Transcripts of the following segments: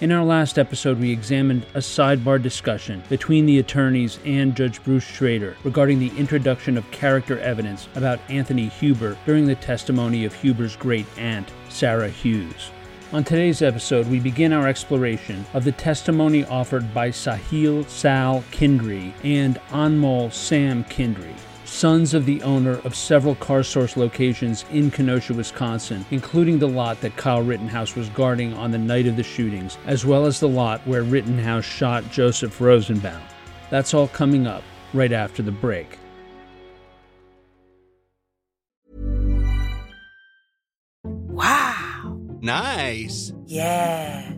In our last episode, we examined a sidebar discussion between the attorneys and Judge Bruce Schroeder regarding the introduction of character evidence about Anthony Huber during the testimony of Huber's great aunt, Sarah Hughes. On today's episode, we begin our exploration of the testimony offered by Sahil Sal Khindri and Anmol Sam Khindri sons of the owner of several car source locations in Kenosha, Wisconsin, including the lot that Kyle Rittenhouse was guarding on the night of the shootings, as well as the lot where Rittenhouse shot Joseph Rosenbaum. That's all coming up right after the break. Wow. Nice. Yeah.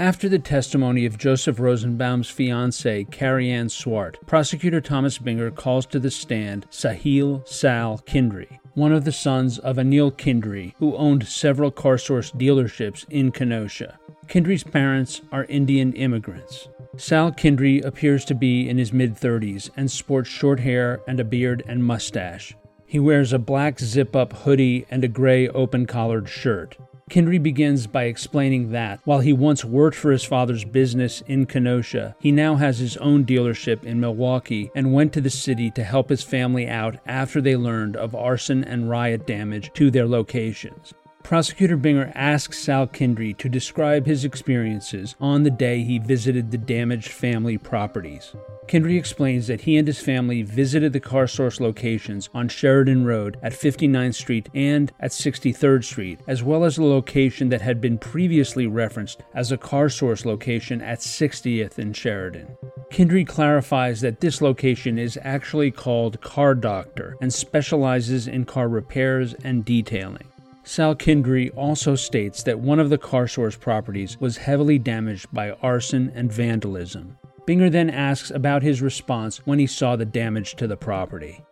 After the testimony of Joseph Rosenbaum's fiancee, Kariann Swart, prosecutor Thomas Binger calls to the stand Sahil Sal Khindri, one of the sons of Anil Khindri, who owned several car source dealerships in Kenosha. Khindri's parents are Indian immigrants. Sal Khindri appears to be in his mid 30s and sports short hair and a beard and mustache. He wears a black zip up hoodie and a gray open collared shirt. Khindri begins by explaining that, while he once worked for his father's business in Kenosha, he now has his own dealership in Milwaukee and went to the city to help his family out after they learned of arson and riot damage to their locations. Prosecutor Binger asks Sal Khindri to describe his experiences on the day he visited the damaged family properties. Khindri explains that he and his family visited the car source locations on Sheridan Road at 59th Street and at 63rd Street, as well as a location that had been previously referenced as a car source location at 60th and Sheridan. Khindri clarifies that this location is actually called Car Doctor and specializes in car repairs and detailing. Sal Khindri also states that one of the car properties was heavily damaged by arson and vandalism. Binger then asks about his response when he saw the damage to the property.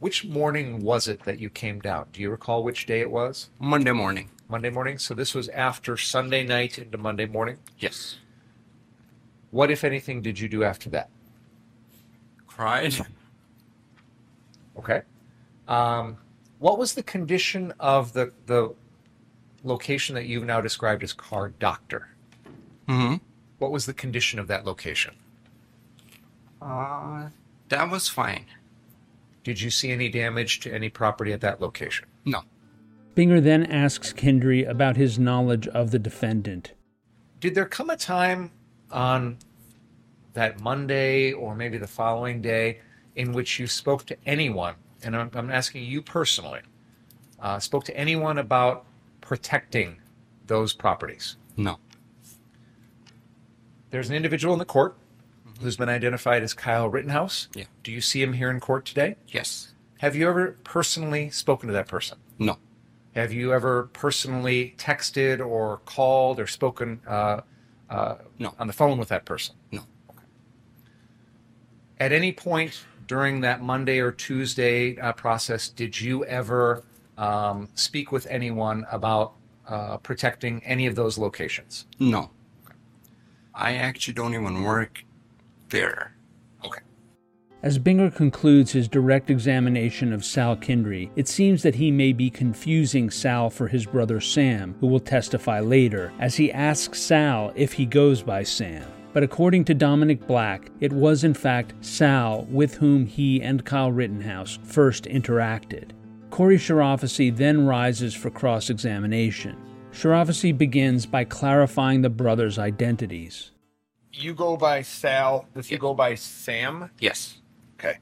Which morning was it that you came down? Do you recall which day it was? Monday morning. Monday morning? So this was after Sunday night into Monday morning? Yes. What, if anything, did you do after that? Cried. Okay. Um, what was the condition of the, the location that you've now described as Car Doctor? Mm-hmm. What was the condition of that location? Uh, that was fine. Did you see any damage to any property at that location? No. Binger then asks Khindri about his knowledge of the defendant. Did there come a time on that Monday or maybe the following day in which you spoke to anyone, and I'm, I'm asking you personally, uh, spoke to anyone about protecting those properties? No. There's an individual in the court who's been identified as Kyle Rittenhouse. Yeah. Do you see him here in court today? Yes. Have you ever personally spoken to that person? No. Have you ever personally texted or called or spoken uh, uh, No. on the phone with that person? No. At any point during that Monday or Tuesday uh, process, did you ever um, speak with anyone about uh, protecting any of those locations? No. I actually don't even work there. Okay. As Binger concludes his direct examination of Sal Khindri, it seems that he may be confusing Sal for his brother Sam, who will testify later, as he asks Sal if he goes by Sam. But according to Dominic Black, it was in fact Sal with whom he and Kyle Rittenhouse first interacted. Corey Chirafisi then rises for cross examination. Chirafisi begins by clarifying the brothers' identities. You go by Sal. Does he go by Sam? Yes. Okay.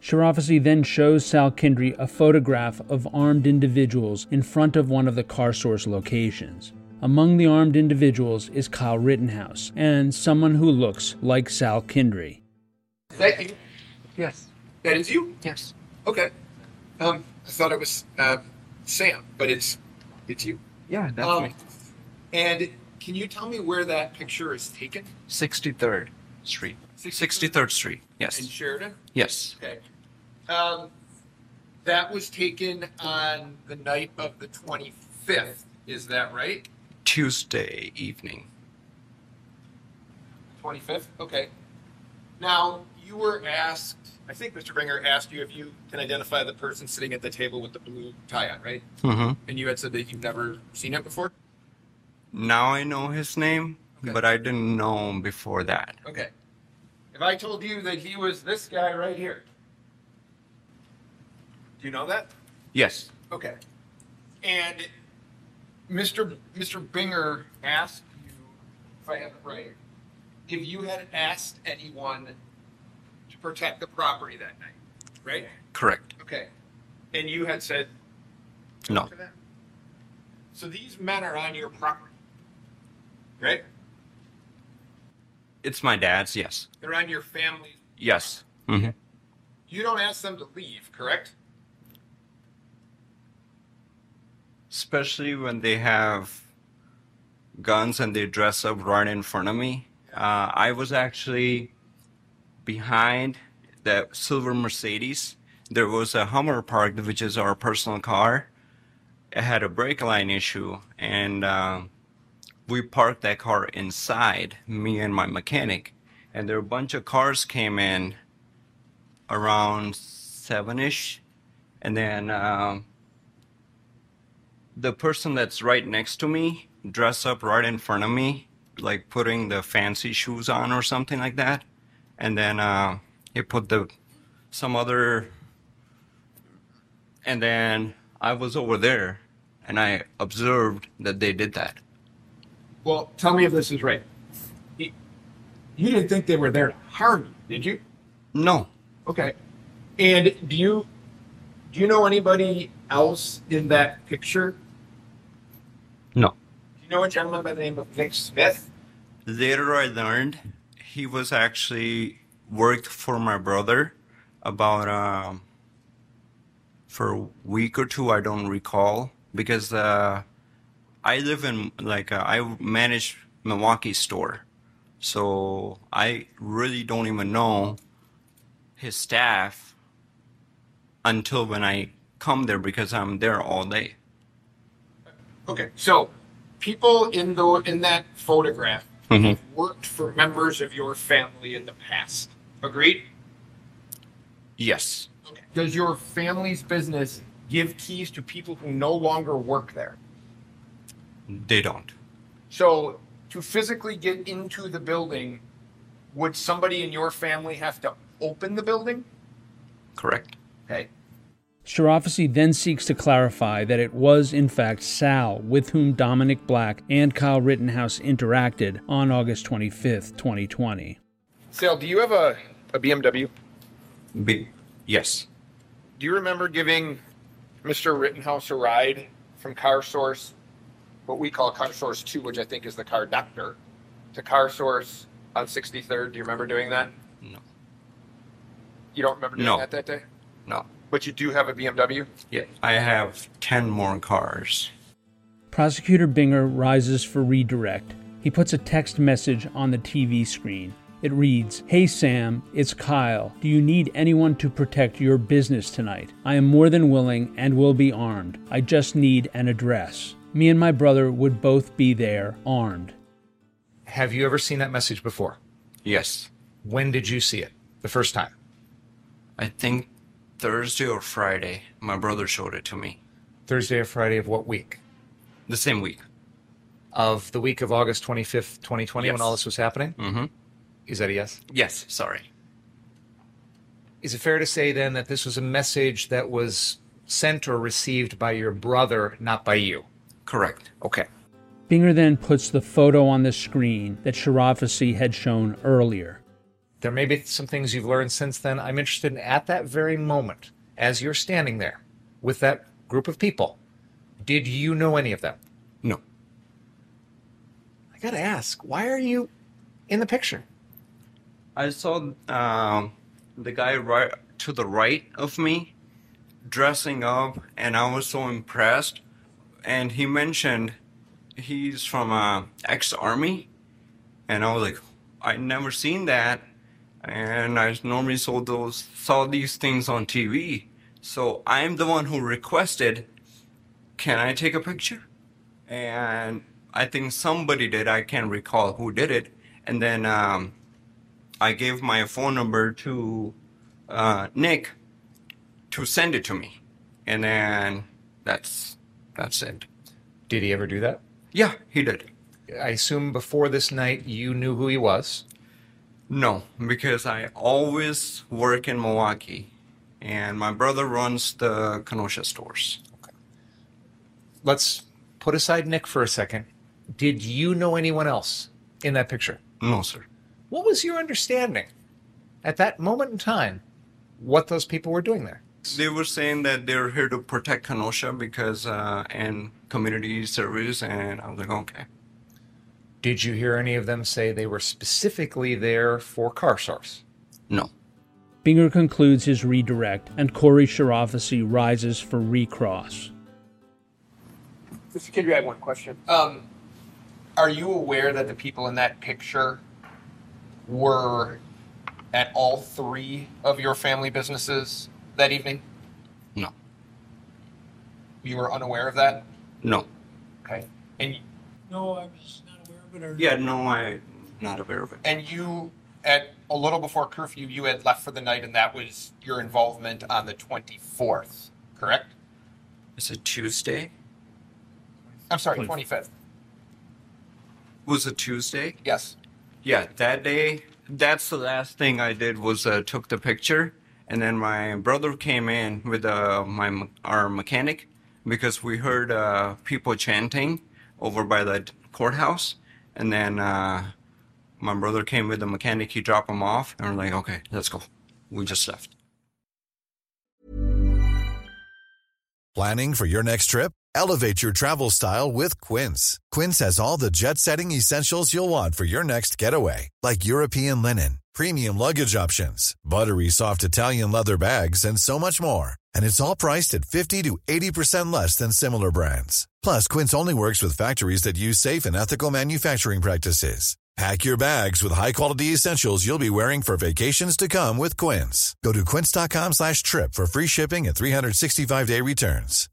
Chirafisi then shows Sal Khindri a photograph of armed individuals in front of one of the car source locations. Among the armed individuals is Kyle Rittenhouse and someone who looks like Sal Khindri. Is that you? Yes. That is you? Yes. Okay. Um, I thought it was uh, Sam, but it's it's you. Yeah, that's Um, me. and can you tell me where that picture is taken? 63rd Street. 63rd Street. Yes. In Sheridan. Yes. Okay. Um, that was taken on the night of the 25th. Is that right? Tuesday evening. 25th? Okay. Now, you were asked, I think Mr. Binger asked you if you can identify the person sitting at the table with the blue tie on, right? Mm-hmm. And you had said that you've never seen it before? Now I know his name, Okay. but I didn't know him before that. Okay. If I told you that he was this guy right here, do you know that? Yes. Okay. And Mr. Mr. Binger asked you, if I have it right, if you had asked anyone to protect the property that night, right? Correct. Okay. And you had said No. to that? So these men are on your property, right? It's my dad's. Yes. They're on your family's. Yes. Mm-hmm. You don't ask them to leave, correct? Especially when they have guns and they dress up right in front of me. Uh, I was actually behind the silver Mercedes. There was a Hummer parked, which is our personal car. It had a brake line issue, and um we parked that car inside, me and my mechanic. And there were a bunch of cars came in around seven ish, and then. Um, the person that's right next to me dress up right in front of me, like putting the fancy shoes on or something like that. And then uh, he put the some other, and then I was over there, and I observed that they did that. Well, tell me if this is right. You you didn't think they were there to harm you, did you? No, Okay. And do you do you know anybody else in that picture? No. Do you know a gentleman by the name of Nick Smith? Later, I learned he was actually worked for my brother about um, for a week or two. I don't recall because uh, I live in like uh, I manage Milwaukee store, so I really don't even know his staff until when I come there because I'm there all day. Okay. So people in the in that photograph Mhm. worked for members of your family in the past. Agreed? Yes, Okay. Does your family's business give keys to people who no longer work there? they don't. So, to physically get into the building, would somebody in your family have to open the building? Correct. Okay. Chirafisi then seeks to clarify that it was, in fact, Sal with whom Dominic Black and Kyle Rittenhouse interacted on August 25th, 2020. Sal, do you have a, a BMW? Be- yes. Do you remember giving Mr. Rittenhouse a ride from Car Source, what we call Car Source 2, which I think is the car doctor, to Car Source on 63rd? Do you remember doing that? No. You don't remember doing No. that that day? No. But you do have a BMW? Yeah. I have 10 more cars. Prosecutor Binger rises for redirect. He puts a text message on the TV screen. It reads Hey Sam, it's Kyle. Do you need anyone to protect your business tonight? I am more than willing and will be armed. I just need an address. Me and my brother would both be there, armed. Have you ever seen that message before? Yes. When did you see it? The first time? I think Thursday or Friday, my brother showed it to me. Thursday or Friday of what week? The same week. Of the week of August 25th, 2020, when all this was happening? Mm-hmm. Is that a yes? Yes, sorry. Is it fair to say then that this was a message that was sent or received by your brother, not by you? Correct. Okay. Binger then puts the photo on the screen that Chirafisi had shown earlier. There may be some things you've learned since then. I'm interested in at that very moment, as you're standing there with that group of people, did you know any of them? No. I gotta ask, why are you in the picture? I saw um, the guy right to the right of me dressing up, and I was so impressed. And he mentioned he's from uh, ex-army, and I was like, I never seen that, and I normally saw those saw these things on TV. So I'm the one who requested, can I take a picture? And I think somebody did. I can't recall who did it. And then um, I gave my phone number to uh, Nick to send it to me, and then that's that's it. Did he ever do that? Yeah, he did. I assume before this night you knew who he was. No, because I always work in Milwaukee, and my brother runs the Kenosha stores. Okay. Let's put aside Nick for a second. Did you know anyone else in that picture? No, sir. What was your understanding at that moment in time what those people were doing there? They were saying that they're here to protect Kenosha because uh, and community service, and I was like, okay. Did you hear any of them say they were specifically there for Karsars? No. Binger concludes his redirect, and Corey Chirafisi rises for recross. Mr. Khindri, I have one question. Um, are you aware that the people in that picture were at all three of your family businesses that evening? No. You were unaware of that? No. Okay. And No, I was not aware of it. Or Yeah, no, I'm not aware of it. and you at a little before curfew you had left for the night and that was your involvement on the 24th, correct? It's a Tuesday. I'm sorry, 25th. Was it Tuesday? Yes. Yeah, that day. That's the last thing I did was uh, took the picture, and then my brother came in with uh, my our mechanic because we heard uh, people chanting over by the courthouse, and then uh, my brother came with the mechanic. He dropped him off, and we're like, okay, let's go. We just left. Planning for your next trip? Elevate your travel style with Quince. Quince has all the jet setting essentials you'll want for your next getaway, like European linen, premium luggage options, buttery soft Italian leather bags, and so much more. And it's all priced at 50 to 80% less than similar brands. Plus, Quince only works with factories that use safe and ethical manufacturing practices. Pack your bags with high-quality essentials you'll be wearing for vacations to come with Quince. Go to quince.com slash trip for free shipping and 365-day returns.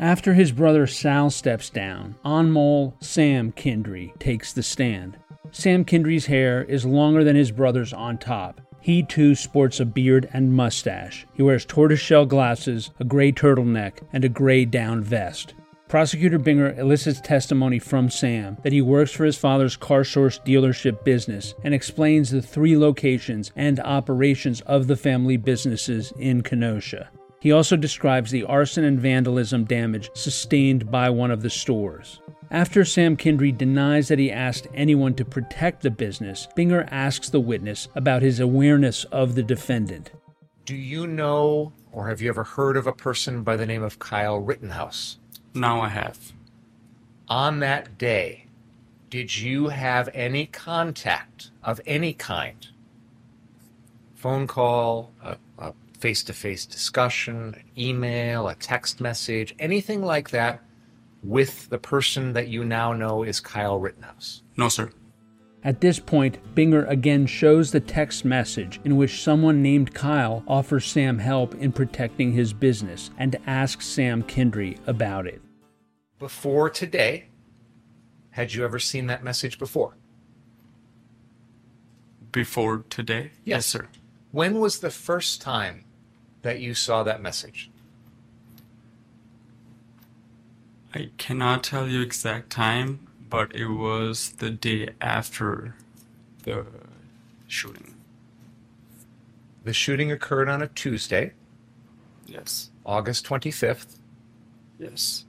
After his brother Sal steps down, Anmol Sam Khindri takes the stand. Sam Khindri's hair is longer than his brother's on top. He too sports a beard and mustache. He wears tortoiseshell glasses, a gray turtleneck, and a gray down vest. Prosecutor Binger elicits testimony from Sam that he works for his father's car source dealership business and explains the three locations and operations of the family businesses in Kenosha. He also describes the arson and vandalism damage sustained by one of the stores. After Sam Khindri denies that he asked anyone to protect the business, Binger asks the witness about his awareness of the defendant. Do you know or have you ever heard of a person by the name of Kyle Rittenhouse? Now I have. On that day, did you have any contact of any kind? Phone call, a, a face-to-face discussion, an email, a text message, anything like that with the person that you now know is Kyle Rittenhouse? No, sir. At this point, Binger again shows the text message in which someone named Kyle offers Sam help in protecting his business and asks Sam Khindri about it. Before today, had you ever seen that message before? Before today? Yes. sir. When was the first time that you saw that message? I cannot tell you exact time, but it was the day after the shooting. The shooting occurred on a Tuesday, Yes. August 25th. Yes.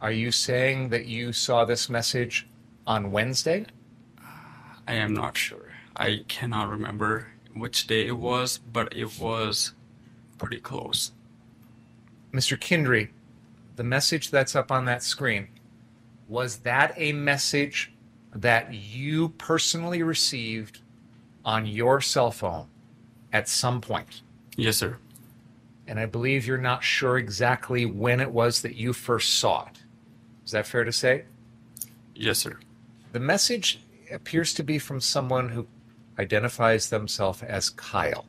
Are you saying that you saw this message on Wednesday? I am not sure. I cannot remember which day it was, but it was pretty close. Mr. Khindri, the message that's up on that screen, was that a message that you personally received on your cell phone at some point? Yes, sir. And I believe you're not sure exactly when it was that you first saw it. Is that fair to say? Yes, sir. The message appears to be from someone who identifies themselves as Kyle.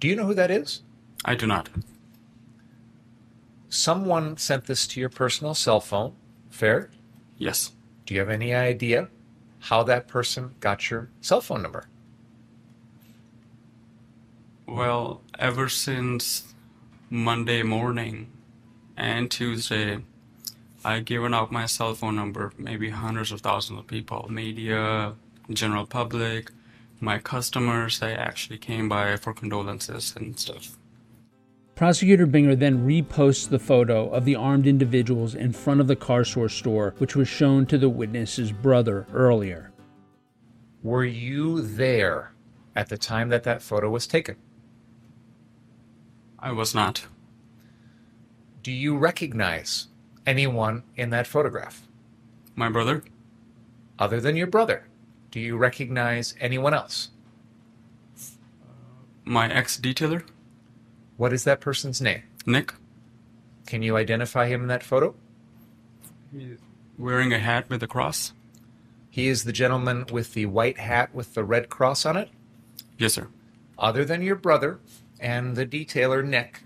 Do you know who that is? I do not. Someone sent this to your personal cell phone. Fair? Yes. Do you have any idea how that person got your cell phone number? Well, ever since Monday morning and Tuesday, I've given out my cell phone number, maybe hundreds of thousands of people, media, general public, my customers. They actually came by for condolences and stuff. Prosecutor Binger then reposts the photo of the armed individuals in front of the Carsource store, which was shown to the witness's brother earlier. Were you there at the time that that photo was taken? I was not. Do you recognize anyone in that photograph? My brother? Other than your brother, do you recognize anyone else? My ex detailer? What is that person's name? Nick? Can you identify him in that photo? He's wearing a hat with a cross? He is the gentleman with the white hat with the red cross on it? Yes, sir. Other than your brother and the detailer, Nick,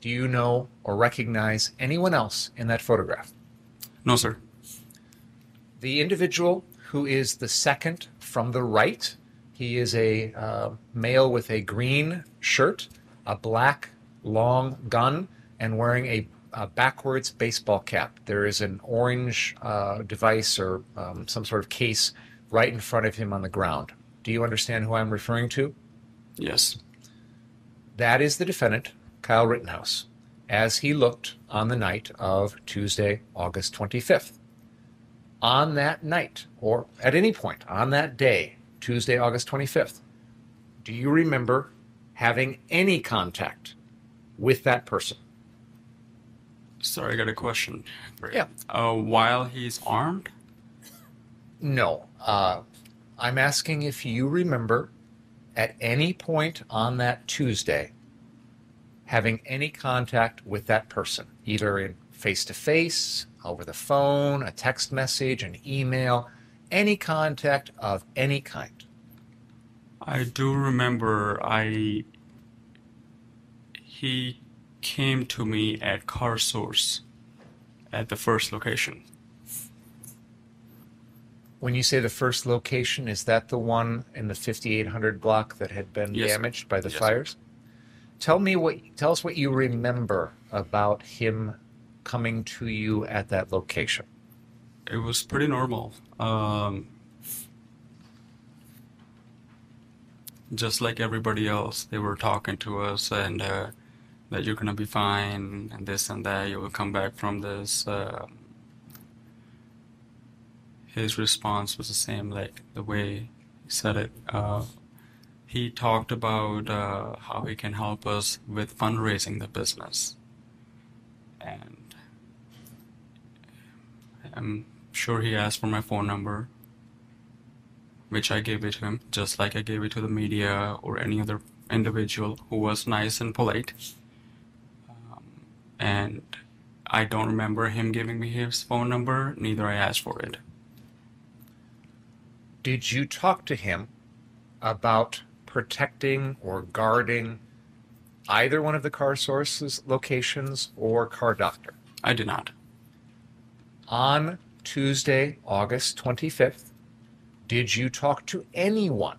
do you know or recognize anyone else in that photograph? No, sir. The individual who is the second from the right, he is a uh, male with a green shirt, a black long gun, and wearing a, a backwards baseball cap. There is an orange uh, device or um, some sort of case right in front of him on the ground. Do you understand who I'm referring to? Yes. That is the defendant, Kyle Rittenhouse, as he looked on the night of Tuesday, August 25th. On that night, or at any point on that day, Tuesday, August 25th, do you remember having any contact with that person? Sorry, I got a question. Yeah. Uh, while he's armed? No. Uh, I'm asking if you remember at any point on that Tuesday having any contact with that person, either in face to face, over the phone, a text message, an email, any contact of any kind. I do remember I he came to me at Car Source at the first location. When you say the first location, is that the one in the 5800 block that had been Yes, sir. damaged by the Yes, sir. fires? Tell me what tell us what you remember about him coming to you at that location. It was pretty normal. Um, just like everybody else, they were talking to us and uh, that you're gonna be fine and this and that. You will come back from this. Uh, his response was the same, like the way he said it. Uh, he talked about uh, how he can help us with fundraising the business, and I'm sure he asked for my phone number, which I gave it to him, just like I gave it to the media or any other individual who was nice and polite. Um, and I don't remember him giving me his phone number, neither I asked for it. Did you talk to him about protecting or guarding either one of the car sources locations or car doctor? I did not. On Tuesday, August 25th, did you talk to anyone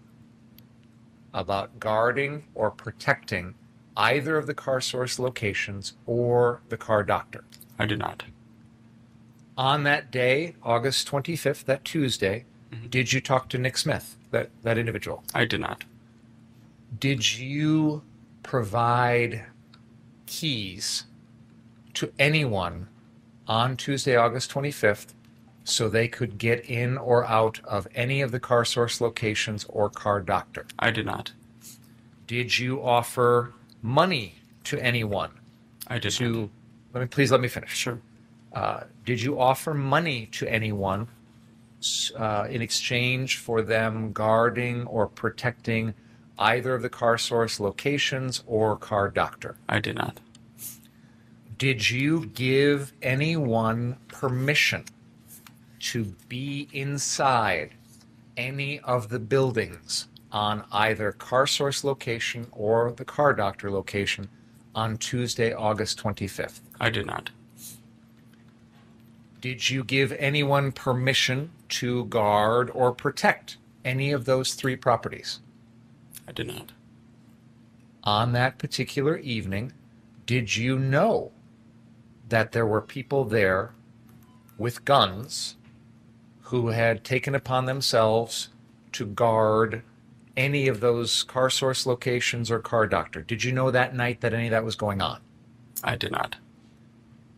about guarding or protecting either of the car source locations or the car doctor? I did not. On that day, August 25th, that Tuesday, mm-hmm. did you talk to Nick Smith, that, that individual? I did not. Did you provide keys to anyone on Tuesday, August 25th, so they could get in or out of any of the car source locations or car doctor? I did not. Did you offer money to anyone I did to not. let me please let me finish. Sure. Uh, did you offer money to anyone uh, in exchange for them guarding or protecting either of the car source locations or car doctor? I did not. Did you give anyone permission to be inside any of the buildings on either car source location or the car doctor location on Tuesday, August 25th? I did not. Did you give anyone permission to guard or protect any of those three properties? I did not. On that particular evening, did you know that there were people there with guns who had taken upon themselves to guard any of those car source locations or car doctor? Did you know that night that any of that was going on? I did not.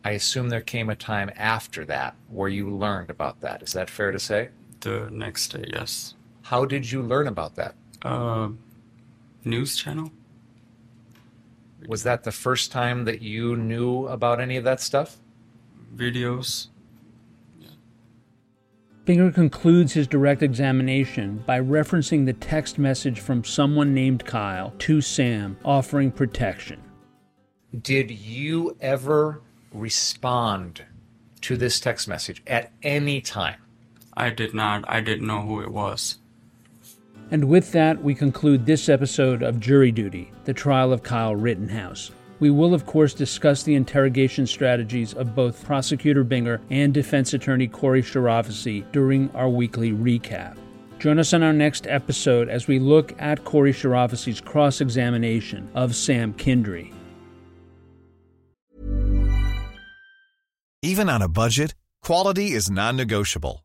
I assume there came a time after that where you learned about that. Is that fair to say? The next day, yes. How did you learn about that? Uh, news channel? Was that the first time that you knew about any of that stuff? Videos? Binger concludes his direct examination by referencing the text message from someone named Kyle to Sam offering protection. Did you ever respond to this text message at any time? I did not. I didn't know who it was. And with that, we conclude this episode of Jury Duty, the trial of Kyle Rittenhouse. We will, of course, discuss the interrogation strategies of both Prosecutor Binger and defense attorney Corey Chirafisi during our weekly recap. Join us on our next episode as we look at Corey Chirafisi's cross examination of Sam Khindri. Even on a budget, quality is non-negotiable.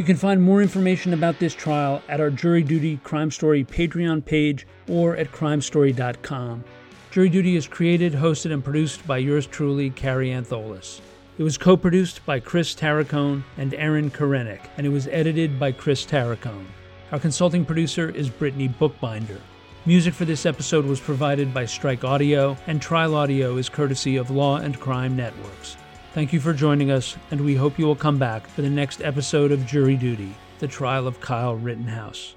You can find more information about this trial at our Jury Duty Crime Story Patreon page or at crimestory.com. Jury Duty is created, hosted, and produced by yours truly, Kary Antholis. It was co produced by Chris Tarracone and Aaron Karenik, and it was edited by Chris Tarracone. Our consulting producer is Brittany Bookbinder. Music for this episode was provided by Strike Audio, and Trial Audio is courtesy of Law and Crime Networks. Thank you for joining us, and we hope you will come back for the next episode of Jury Duty, the trial of Kyle Rittenhouse.